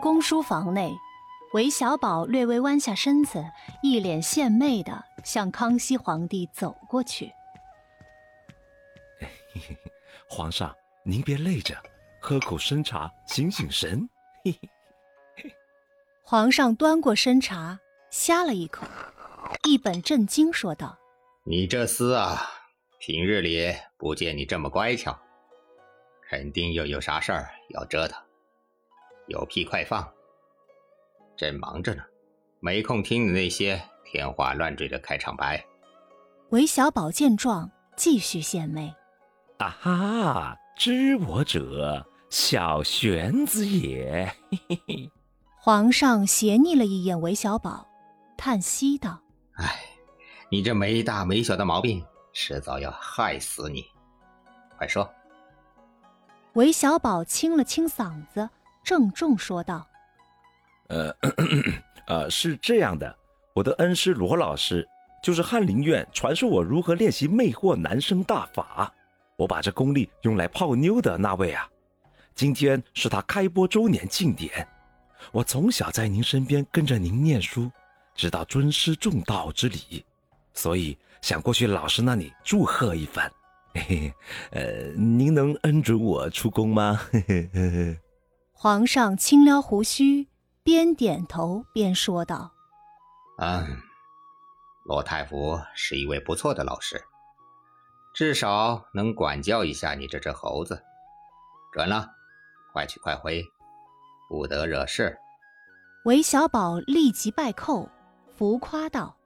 后宫书房内，韦小宝略微弯下身子，一脸献媚的向康熙皇帝走过去。皇上，您别累着，喝口参茶醒醒神。嘿嘿。皇上端过参茶，呷了一口，一本正经说道：“你这厮啊，平日里不见你这么乖巧，肯定又有啥事儿要折腾。有屁快放！朕忙着呢，没空听你那些天花乱坠的开场白。”韦小宝见状，继续献媚：“啊哈，知我者，小玄子也。”嘿嘿嘿。皇上斜睨了一眼韦小宝，叹息道：“哎，你这没大没小的毛病，迟早要害死你。快说。”韦小宝清了清嗓子，郑重说道：“呃，呃，是这样的，我的恩师罗老师就是翰林院传授我如何练习魅惑男生大法，我把这功力用来泡妞的那位啊。今天是他开播周年庆典。”我从小在您身边跟着您念书，知道尊师重道之礼，所以想过去老师那里祝贺一番。嘿嘿，呃，您能恩准我出宫吗？嘿嘿嘿嘿。皇上轻撩胡须，边点头边说道：“嗯，罗太傅是一位不错的老师，至少能管教一下你这只猴子。准了，快去快回。”不得惹事。韦小宝立即拜叩，浮夸道：“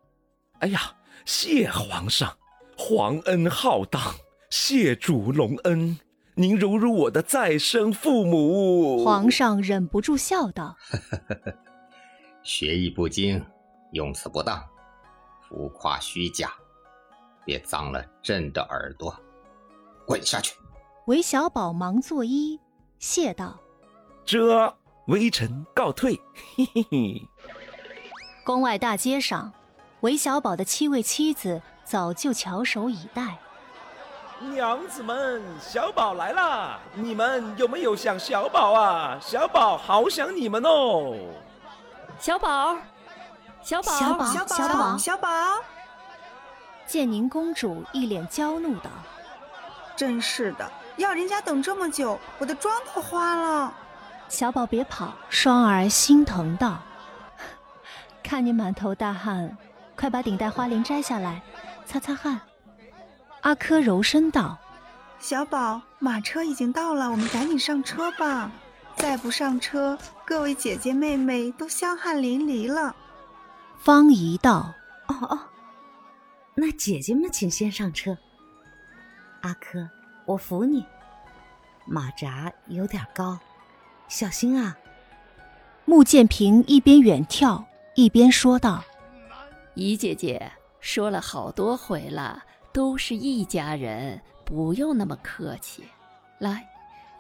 哎呀，谢皇上，皇恩浩荡，谢主隆恩，您如如我的再生父母。”皇上忍不住笑道：“ 学艺不精，用词不当，浮夸虚假，别脏了朕的耳朵，滚下去！”韦小宝忙作揖，谢道：“这。”微臣告退。嘿嘿嘿。宫外大街上，韦小宝的七位妻子早就翘首以待。娘子们，小宝来啦！你们有没有想小宝啊？小宝好想你们哦！小宝，小宝，小宝，小宝，小宝。建宁公主一脸娇怒道：“真是的，要人家等这么久，我的妆都花了。”小宝别跑，双儿心疼道：“ 看你满头大汗，快把顶戴花翎摘下来，擦擦汗。”阿珂柔声道：“小宝，马车已经到了，我们赶紧上车吧。再不上车，各位姐姐妹妹都香汗淋漓了。”方怡道：“哦哦，那姐姐们请先上车。阿珂，我扶你，马扎有点高。”小心啊！穆建平一边远眺一边说道：“怡姐姐说了好多回了，都是一家人，不用那么客气。来，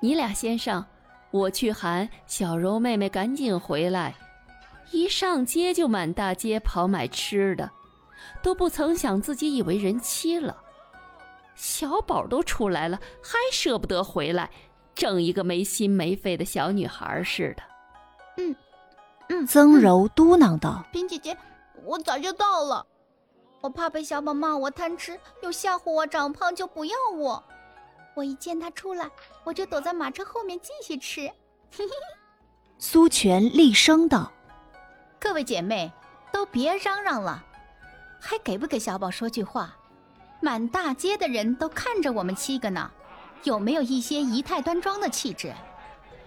你俩先上，我去喊小柔妹妹赶紧回来。一上街就满大街跑买吃的，都不曾想自己已为人妻了。小宝都出来了，还舍不得回来。”整一个没心没肺的小女孩似的。嗯，嗯。曾柔嘟囔道：“冰姐姐，我早就到了，我怕被小宝骂我贪吃，又吓唬我长胖就不要我。我一见他出来，我就躲在马车后面继续吃。”。苏全厉声道：“各位姐妹，都别嚷嚷了，还给不给小宝说句话？满大街的人都看着我们七个呢。”有没有一些仪态端庄的气质？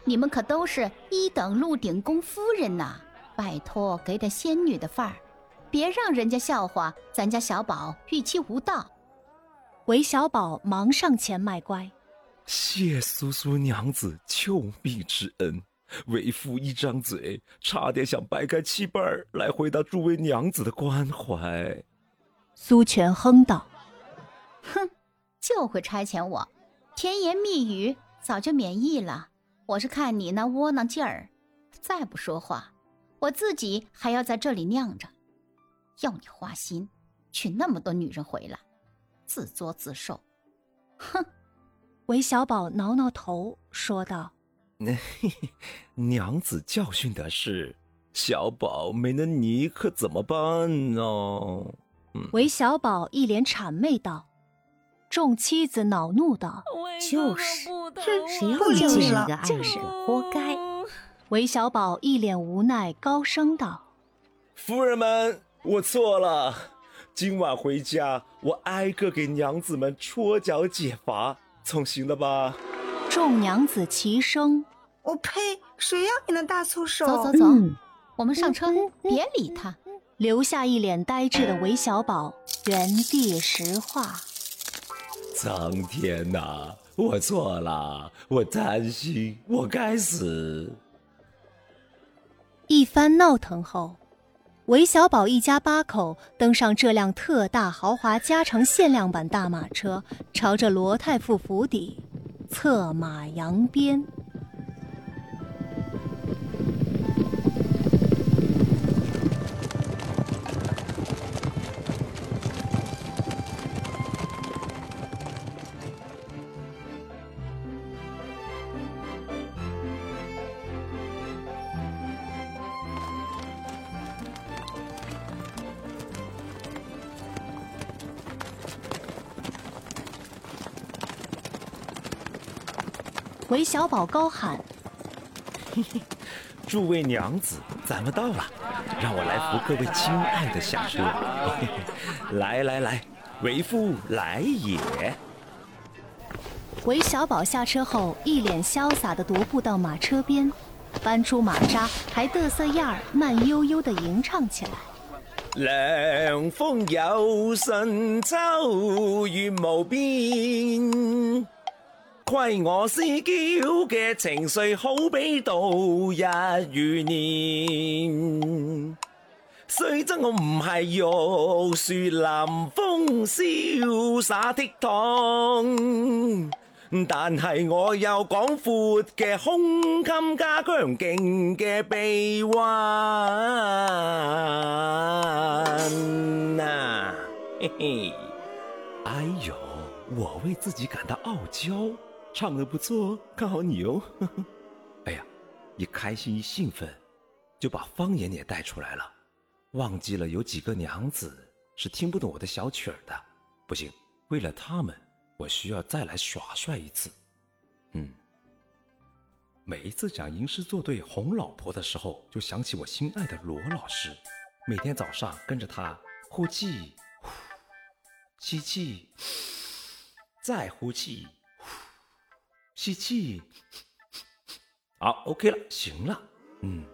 你们可都是一等鹿鼎宫夫人呐！拜托，给点仙女的范儿，别让人家笑话咱家小宝玉妻无道。韦小宝忙上前卖乖：“谢苏苏娘子救命之恩，为父一张嘴，差点想掰开七瓣儿来回答诸位娘子的关怀。”苏全哼道：“哼，就会差遣我。”甜言蜜语早就免疫了，我是看你那窝囊劲儿，再不说话，我自己还要在这里酿着。要你花心，娶那么多女人回来，自作自受。哼！韦小宝挠挠头说道：“ 娘子教训的是，小宝没了你可怎么办呢？韦小宝一脸谄媚道。众妻子恼怒道：“就是，谁要你这样一个爱人，活该！”韦小宝一脸无奈，高声道：“夫人们，我错了。今晚回家，我挨个给娘子们戳脚解乏，总行了吧？”众娘子齐声：“我呸！谁要你那大粗手？”走走走，我们上车，别理他。留下一脸呆滞的韦小宝原地石化。苍天呐！我错了，我贪心，我该死。一番闹腾后，韦小宝一家八口登上这辆特大豪华加长限量版大马车，朝着罗太傅府邸策马扬鞭。小宝高喊：“嘿嘿，诸位娘子，咱们到了，让我来扶各位亲爱的下车。来来来，为夫来也。”韦小宝下车后，一脸潇洒地踱步到马车边，搬出马扎，还得瑟样儿，慢悠悠地吟唱起来：“凉风有神，秋月无边。”亏我思娇嘅情绪，好比度日如年。虽则我唔系玉树临风潇洒倜傥，但系我有广阔嘅胸襟加强劲嘅臂弯啊！嘿嘿，哎呦，我为自己感到傲娇。唱的不错哦，看好你哦！哎呀，一开心一兴奋，就把方言也带出来了，忘记了有几个娘子是听不懂我的小曲儿的。不行，为了他们，我需要再来耍帅一次。嗯，每一次讲吟诗作对哄老婆的时候，就想起我心爱的罗老师，每天早上跟着他呼气，呼，吸气，再呼气。吸气，好，OK 了，行了，嗯，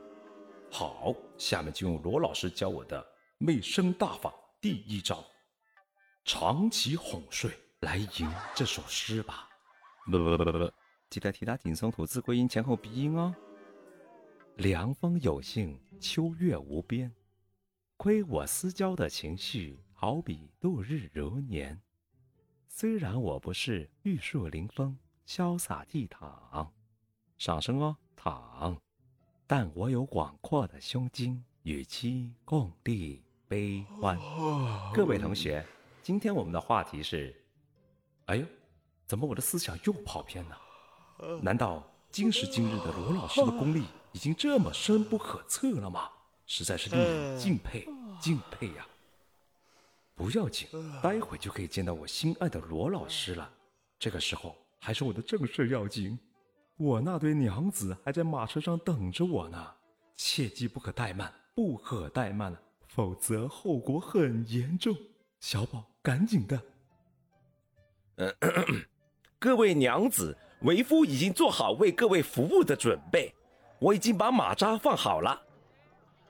好，下面就用罗老师教我的媚声大法第一招，长期哄睡来吟这首诗吧。不不不不不，记得提打紧松吐字归音前后鼻音哦。凉风有幸，秋月无边，亏我思娇的情绪好比度日如年。虽然我不是玉树临风。潇洒地躺，上升哦，躺。但我有广阔的胸襟，与其共历悲欢。各位同学，今天我们的话题是：哎呦，怎么我的思想又跑偏了？难道今时今日的罗老师的功力已经这么深不可测了吗？实在是令人敬佩，敬佩呀！不要紧，待会就可以见到我心爱的罗老师了。这个时候。还是我的正事要紧，我那对娘子还在马车上等着我呢，切记不可怠慢，不可怠慢了，否则后果很严重。小宝，赶紧的。各位娘子，为夫已经做好为各位服务的准备，我已经把马扎放好了，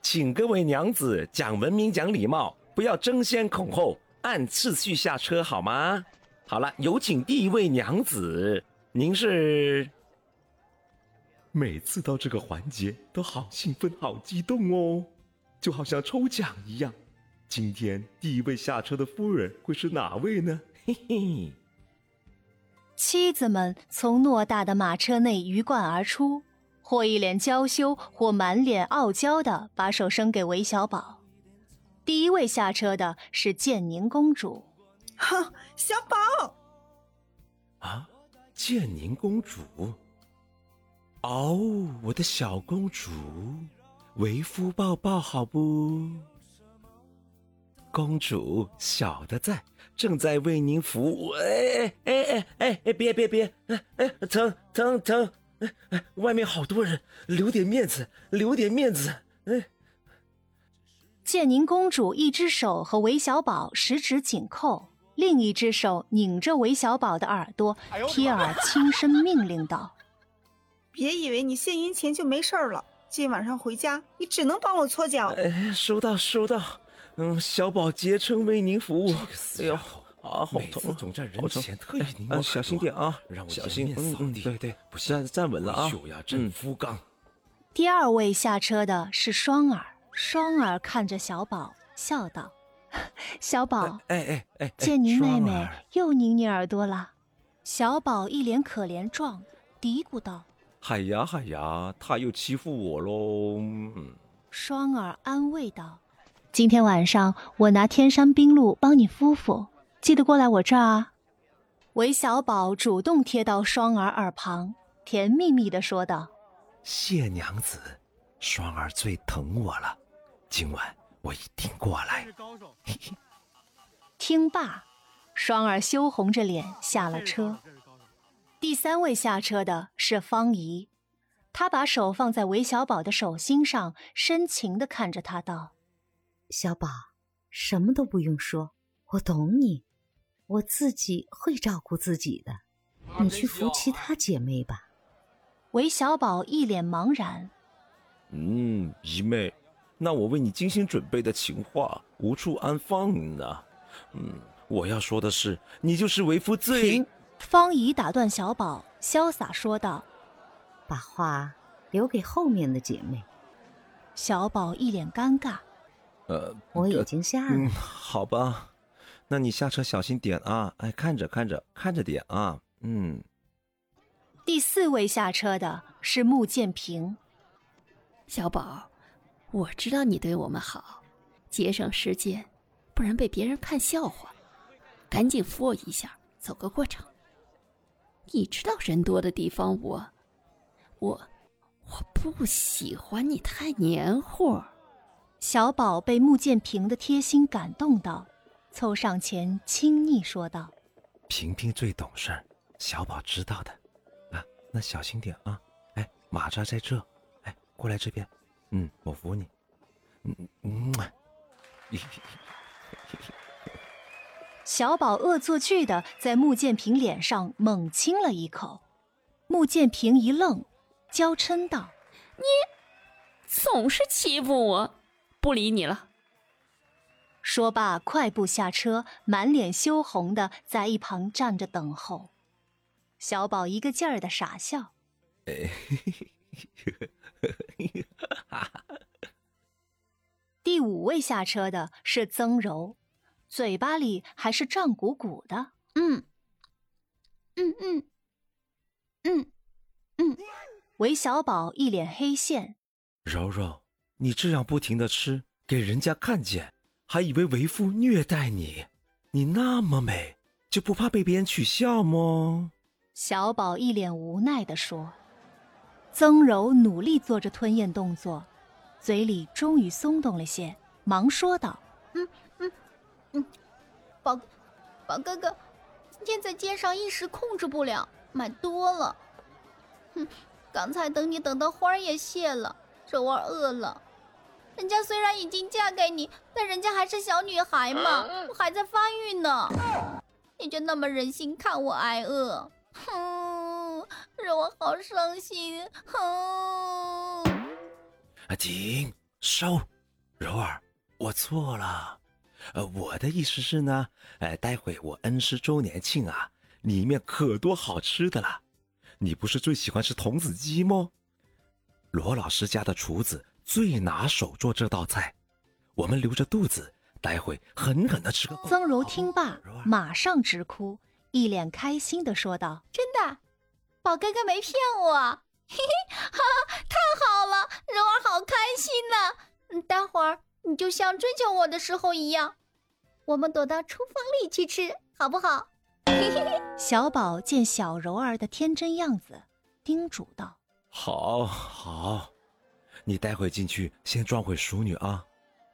请各位娘子讲文明、讲礼貌，不要争先恐后，按次序下车，好吗？好了，有请第一位娘子，您是？每次到这个环节都好兴奋、好激动哦，就好像抽奖一样。今天第一位下车的夫人会是哪位呢？嘿嘿。妻子们从偌大的马车内鱼贯而出，或一脸娇羞，或满脸傲娇的把手伸给韦小宝。第一位下车的是建宁公主。哼，小宝！啊，建宁公主，哦，我的小公主，为夫抱抱好不？公主，小的在，正在为您服务。哎哎哎哎哎，别别别，哎哎，疼疼疼！哎哎，外面好多人，留点面子，留点面子。哎，建宁公主一只手和韦小宝十指紧扣，另一只手拧着韦小宝的耳朵，贴耳轻声命令道：“别以为你献殷勤就没事了，今晚上回家你只能帮我搓脚。”哎，收到收到。嗯，小宝竭诚为您服务。哎呦，啊，好痛！总占人前特意您小心点啊，让我小心。嗯嗯，对对，不站站稳了啊。血压真夫刚。第二位下车的是双儿，双儿看着小宝笑道：“ 小宝，哎哎哎，见您妹妹又拧你耳朵了。”小宝一脸可怜状，嘀咕道：“嗨呀嗨呀，他又欺负我喽。”双儿安慰道。今天晚上我拿天山冰露帮你敷敷，记得过来我这儿啊。韦小宝主动贴到双儿耳旁，甜蜜蜜的说道：“谢娘子，双儿最疼我了，今晚我一定过来。”听罢，双儿羞红着脸下了车。第三位下车的是方怡，她把手放在韦小宝的手心上，深情的看着他道。小宝，什么都不用说，我懂你，我自己会照顾自己的。你去扶其他姐妹吧。韦小宝一脸茫然。嗯，姨妹，那我为你精心准备的情话无处安放呢。嗯，我要说的是，你就是为夫最……方怡打断小宝，潇洒说道：“把话留给后面的姐妹。”小宝一脸尴尬。呃，我已经下了。好吧，那你下车小心点啊！哎，看着看着看着点啊！嗯。第四位下车的是穆建平。小宝，我知道你对我们好，节省时间，不然被别人看笑话。赶紧扶我一下，走个过场。你知道人多的地方，我，我，我不喜欢你太黏糊。小宝被穆建平的贴心感动到，凑上前亲昵说道：“平平最懂事，小宝知道的。啊，那小心点啊！哎，马扎在这，哎，过来这边。嗯，我扶你。嗯嗯。小宝恶作剧的在穆建平脸上猛亲了一口，穆建平一愣，娇嗔道：“你总是欺负我。”不理你了。说罢，快步下车，满脸羞红的在一旁站着等候。小宝一个劲儿的傻笑。第五位下车的是曾柔，嘴巴里还是胀鼓鼓的。嗯，嗯嗯，嗯嗯。韦小宝一脸黑线。柔柔。你这样不停的吃，给人家看见，还以为为父虐待你。你那么美，就不怕被别人取笑吗？小宝一脸无奈的说。曾柔努力做着吞咽动作，嘴里终于松动了些，忙说道：“嗯嗯嗯，宝宝哥哥，今天在街上一时控制不了，买多了。哼，刚才等你等到花儿也谢了，柔儿饿了。”人家虽然已经嫁给你，但人家还是小女孩嘛，我还在发育呢。你就那么忍心看我挨饿？哼，让我好伤心。哼。啊，停，收，柔儿，我错了。呃，我的意思是呢，呃，待会我恩师周年庆啊，里面可多好吃的了。你不是最喜欢吃童子鸡吗？罗老师家的厨子。最拿手做这道菜，我们留着肚子，待会狠狠的吃个。曾柔听罢，马上直哭，一脸开心的说道：“真的，宝哥哥没骗我，嘿嘿，哈，太好了，柔儿好开心呢。待会儿你就像追求我的时候一样，我们躲到厨房里去吃，好不好？” 嘿嘿嘿。小宝见小柔儿的天真样子，叮嘱道。好，好，你待会进去先装回淑女啊，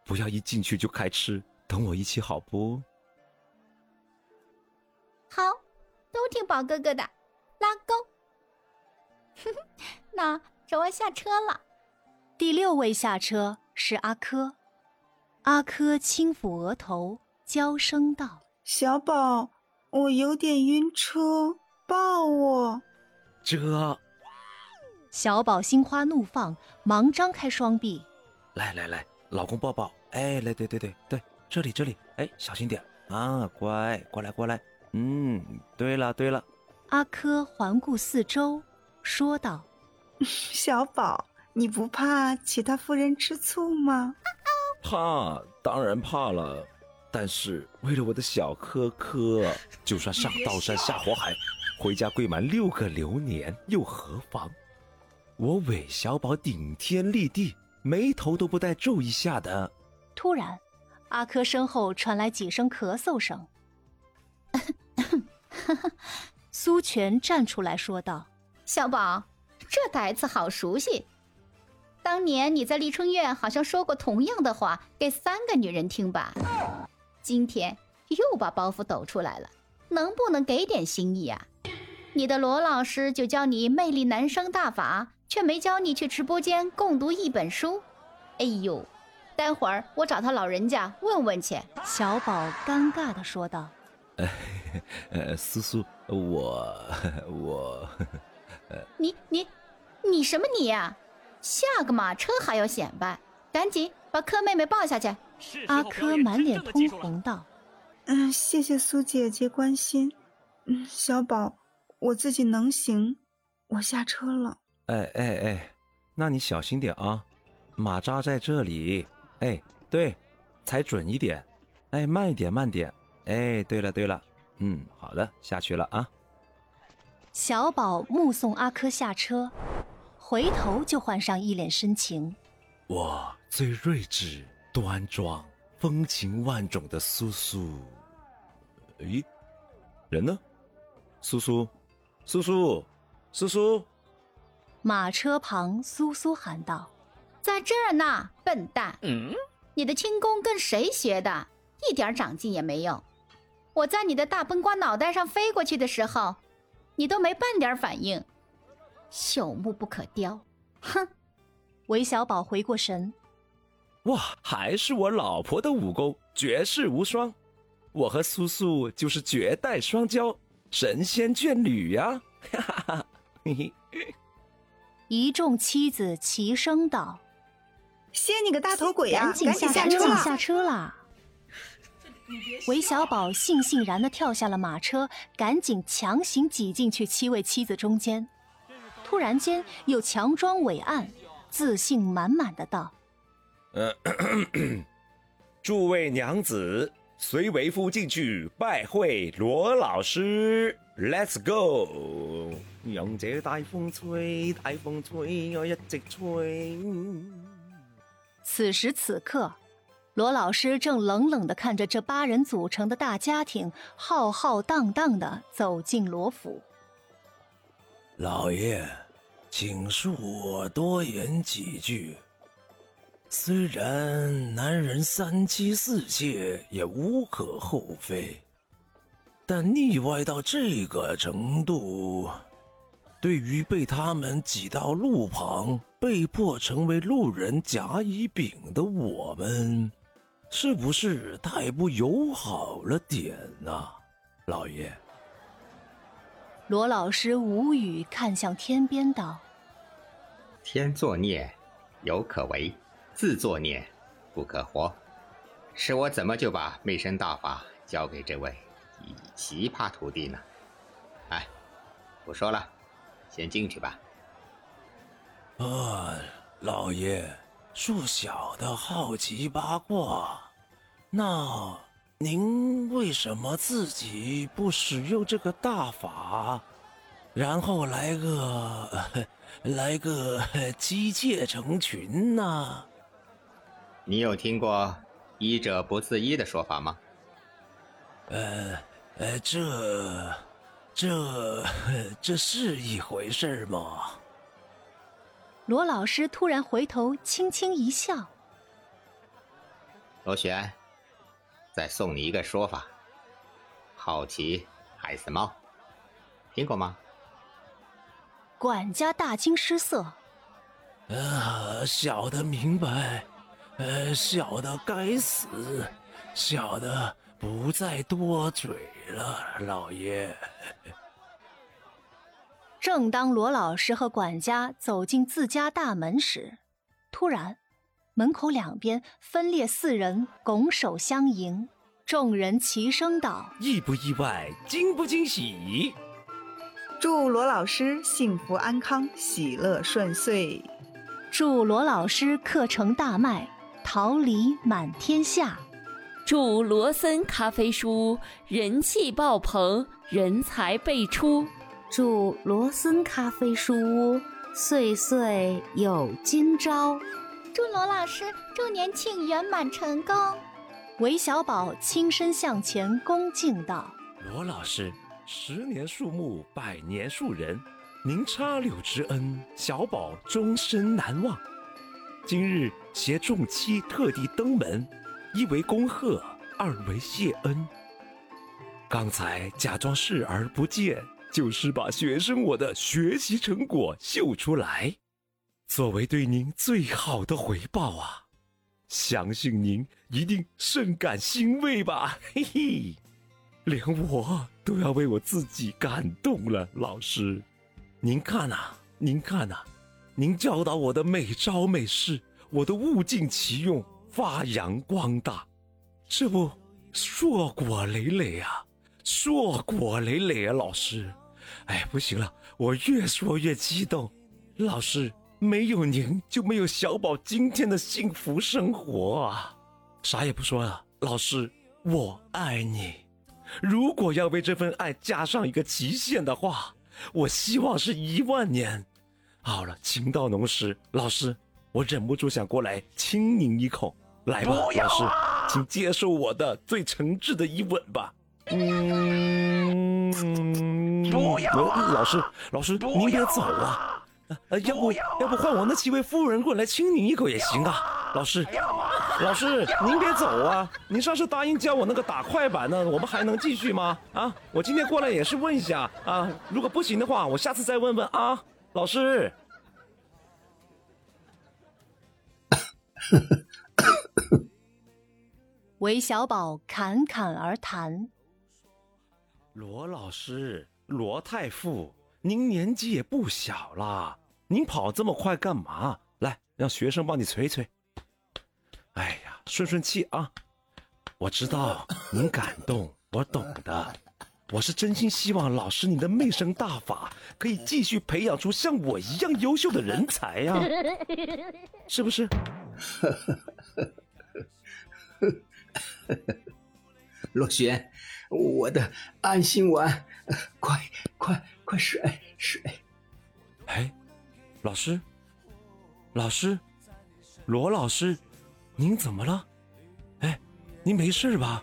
不要一进去就开吃，等我一起好不？好，都听宝哥哥的，拉钩。哼哼，那这我下车了。第六位下车是阿珂，阿珂轻抚额头，娇声道：“小宝，我有点晕车，抱我。”这，小宝心花怒放，忙张开双臂：“来来来，老公抱抱！哎，来，对对对对，这里这里，哎，小心点啊，乖，过来过来。嗯，对了对了。”阿珂环顾四周，说道：“ 小宝。”你不怕其他夫人吃醋吗？怕，当然怕了。但是为了我的小科科，就算上刀山下火海，回家跪满六个流年又何妨？我韦小宝顶天立地，眉头都不带皱一下的。突然，阿珂身后传来几声咳嗽声。苏全站出来说道：“小宝，这台词好熟悉。”当年你在丽春院好像说过同样的话给三个女人听吧？今天又把包袱抖出来了，能不能给点心意啊？你的罗老师就教你魅力男生大法，却没教你去直播间共读一本书。哎呦，待会儿我找他老人家问问去。小宝尴尬的说道：“ 呃，苏苏，我 我，你你你什么你呀？”下个马车还要显摆，赶紧把柯妹妹抱下去。阿珂满脸通红道：“嗯，谢谢苏姐姐关心。嗯，小宝，我自己能行，我下车了。哎哎哎，那你小心点啊，马扎在这里。哎，对，踩准一点。哎，慢一点，慢点。哎，对了对了，嗯，好的，下去了啊。”小宝目送阿珂下车。回头就换上一脸深情，我最睿智、端庄、风情万种的苏苏。咦，人呢？苏苏，苏苏，苏苏。马车旁，苏苏喊道：“在这儿呢，笨蛋！嗯，你的轻功跟谁学的？一点长进也没有。我在你的大崩瓜脑袋上飞过去的时候，你都没半点反应。”朽木不可雕，哼！韦小宝回过神，哇，还是我老婆的武功绝世无双，我和苏苏就是绝代双骄，神仙眷侣呀！哈哈哈！嘿嘿。一众妻子齐声道：“歇你个大头鬼啊！赶紧下车，赶紧下车啦！”韦小宝悻悻然的跳下了马车，赶紧强行挤进去七位妻子中间。突然间，又强装伟岸，自信满满的道：“呃，诸位娘子，随为夫进去拜会罗老师。Let's go！让这大风吹，大风吹，我一直吹。”此时此刻，罗老师正冷冷的看着这八人组成的大家庭，浩浩荡荡的走进罗府。老爷，请恕我多言几句。虽然男人三妻四妾也无可厚非，但腻歪到这个程度，对于被他们挤到路旁、被迫成为路人甲乙丙的我们，是不是太不友好了点呢，老爷？罗老师无语，看向天边道：“天作孽，犹可为；自作孽，不可活。是我怎么就把媚身大法交给这位奇葩徒弟呢？哎，不说了，先进去吧。”啊，老爷，恕小的好奇八卦，那……您为什么自己不使用这个大法，然后来个来个机械成群呢？你有听过“医者不自医”的说法吗？呃呃，这这 这是一回事吗？罗老师突然回头，轻轻一笑：“罗旋，再送你一个说法。好奇害死猫，听过吗？”管家大惊失色：“啊，小的明白，呃，小的该死，小的不再多嘴了，老爷。”正当罗老师和管家走进自家大门时，突然，门口两边分列四人拱手相迎，众人齐声道：“意不意外？惊不惊喜？祝罗老师幸福安康，喜乐顺遂。祝罗老师课程大卖，桃李满天下。祝罗森咖啡书人气爆棚，人才辈出。”祝罗森咖啡书屋岁岁有今朝，祝罗老师周年庆圆满成功。韦小宝轻身向前恭敬道：“罗老师，十年树木，百年树人，您插柳之恩，小宝终身难忘。今日携众妻特地登门，一为恭贺，二为谢恩。刚才假装视而不见。”就是把学生我的学习成果秀出来，作为对您最好的回报啊！相信您一定甚感欣慰吧？嘿嘿，连我都要为我自己感动了。老师，您看呐，您看呐，您教导我的每招每式，我都物尽其用，发扬光大，这不硕果累累啊！硕果累累啊，老师。哎，不行了，我越说越激动。老师，没有您就没有小宝今天的幸福生活啊！啥也不说了，老师，我爱你。如果要为这份爱加上一个期限的话，我希望是一万年。好了，情到浓时，老师，我忍不住想过来亲您一口。来吧，老师，请接受我的最诚挚的一吻吧。嗯。不要！老师，老师，您别走啊！呃，要不要不换我那七位夫人过来亲您一口也行啊！老师，老师，您别走啊！您上次答应教我那个打快板呢，我们还能继续吗？啊，我今天过来也是问一下啊，如果不行的话，我下次再问问啊，老师。韦小宝侃侃而谈，罗老师。罗太傅，您年纪也不小了，您跑这么快干嘛？来，让学生帮你捶捶。哎呀，顺顺气啊！我知道您感动，我懂的。我是真心希望老师你的媚声大法可以继续培养出像我一样优秀的人才呀，是不是？罗旋，我的安心丸。快快快睡睡！哎，老师，老师，罗老师，您怎么了？哎，您没事吧？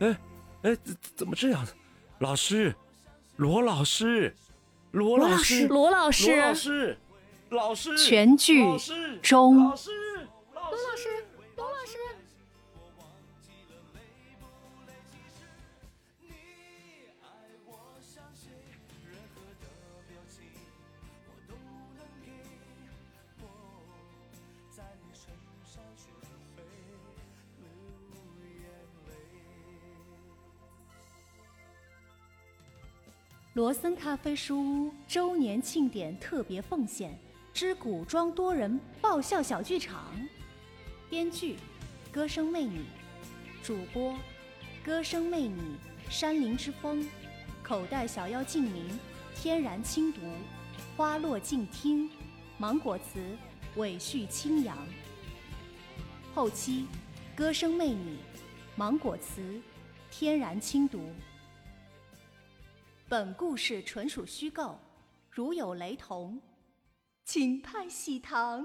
哎哎，怎怎么这样？老师，罗老师，罗老师，罗老师，罗老师，老师，全剧终。罗罗森咖啡书屋周年庆典特别奉献之古装多人爆笑小剧场，编剧：歌声魅女，主播：歌声魅女，山林之风，口袋小妖静明，天然轻读，花落静听，芒果词，尾序清扬。后期：歌声魅女，芒果词，天然轻读。本故事纯属虚构，如有雷同，请派喜糖。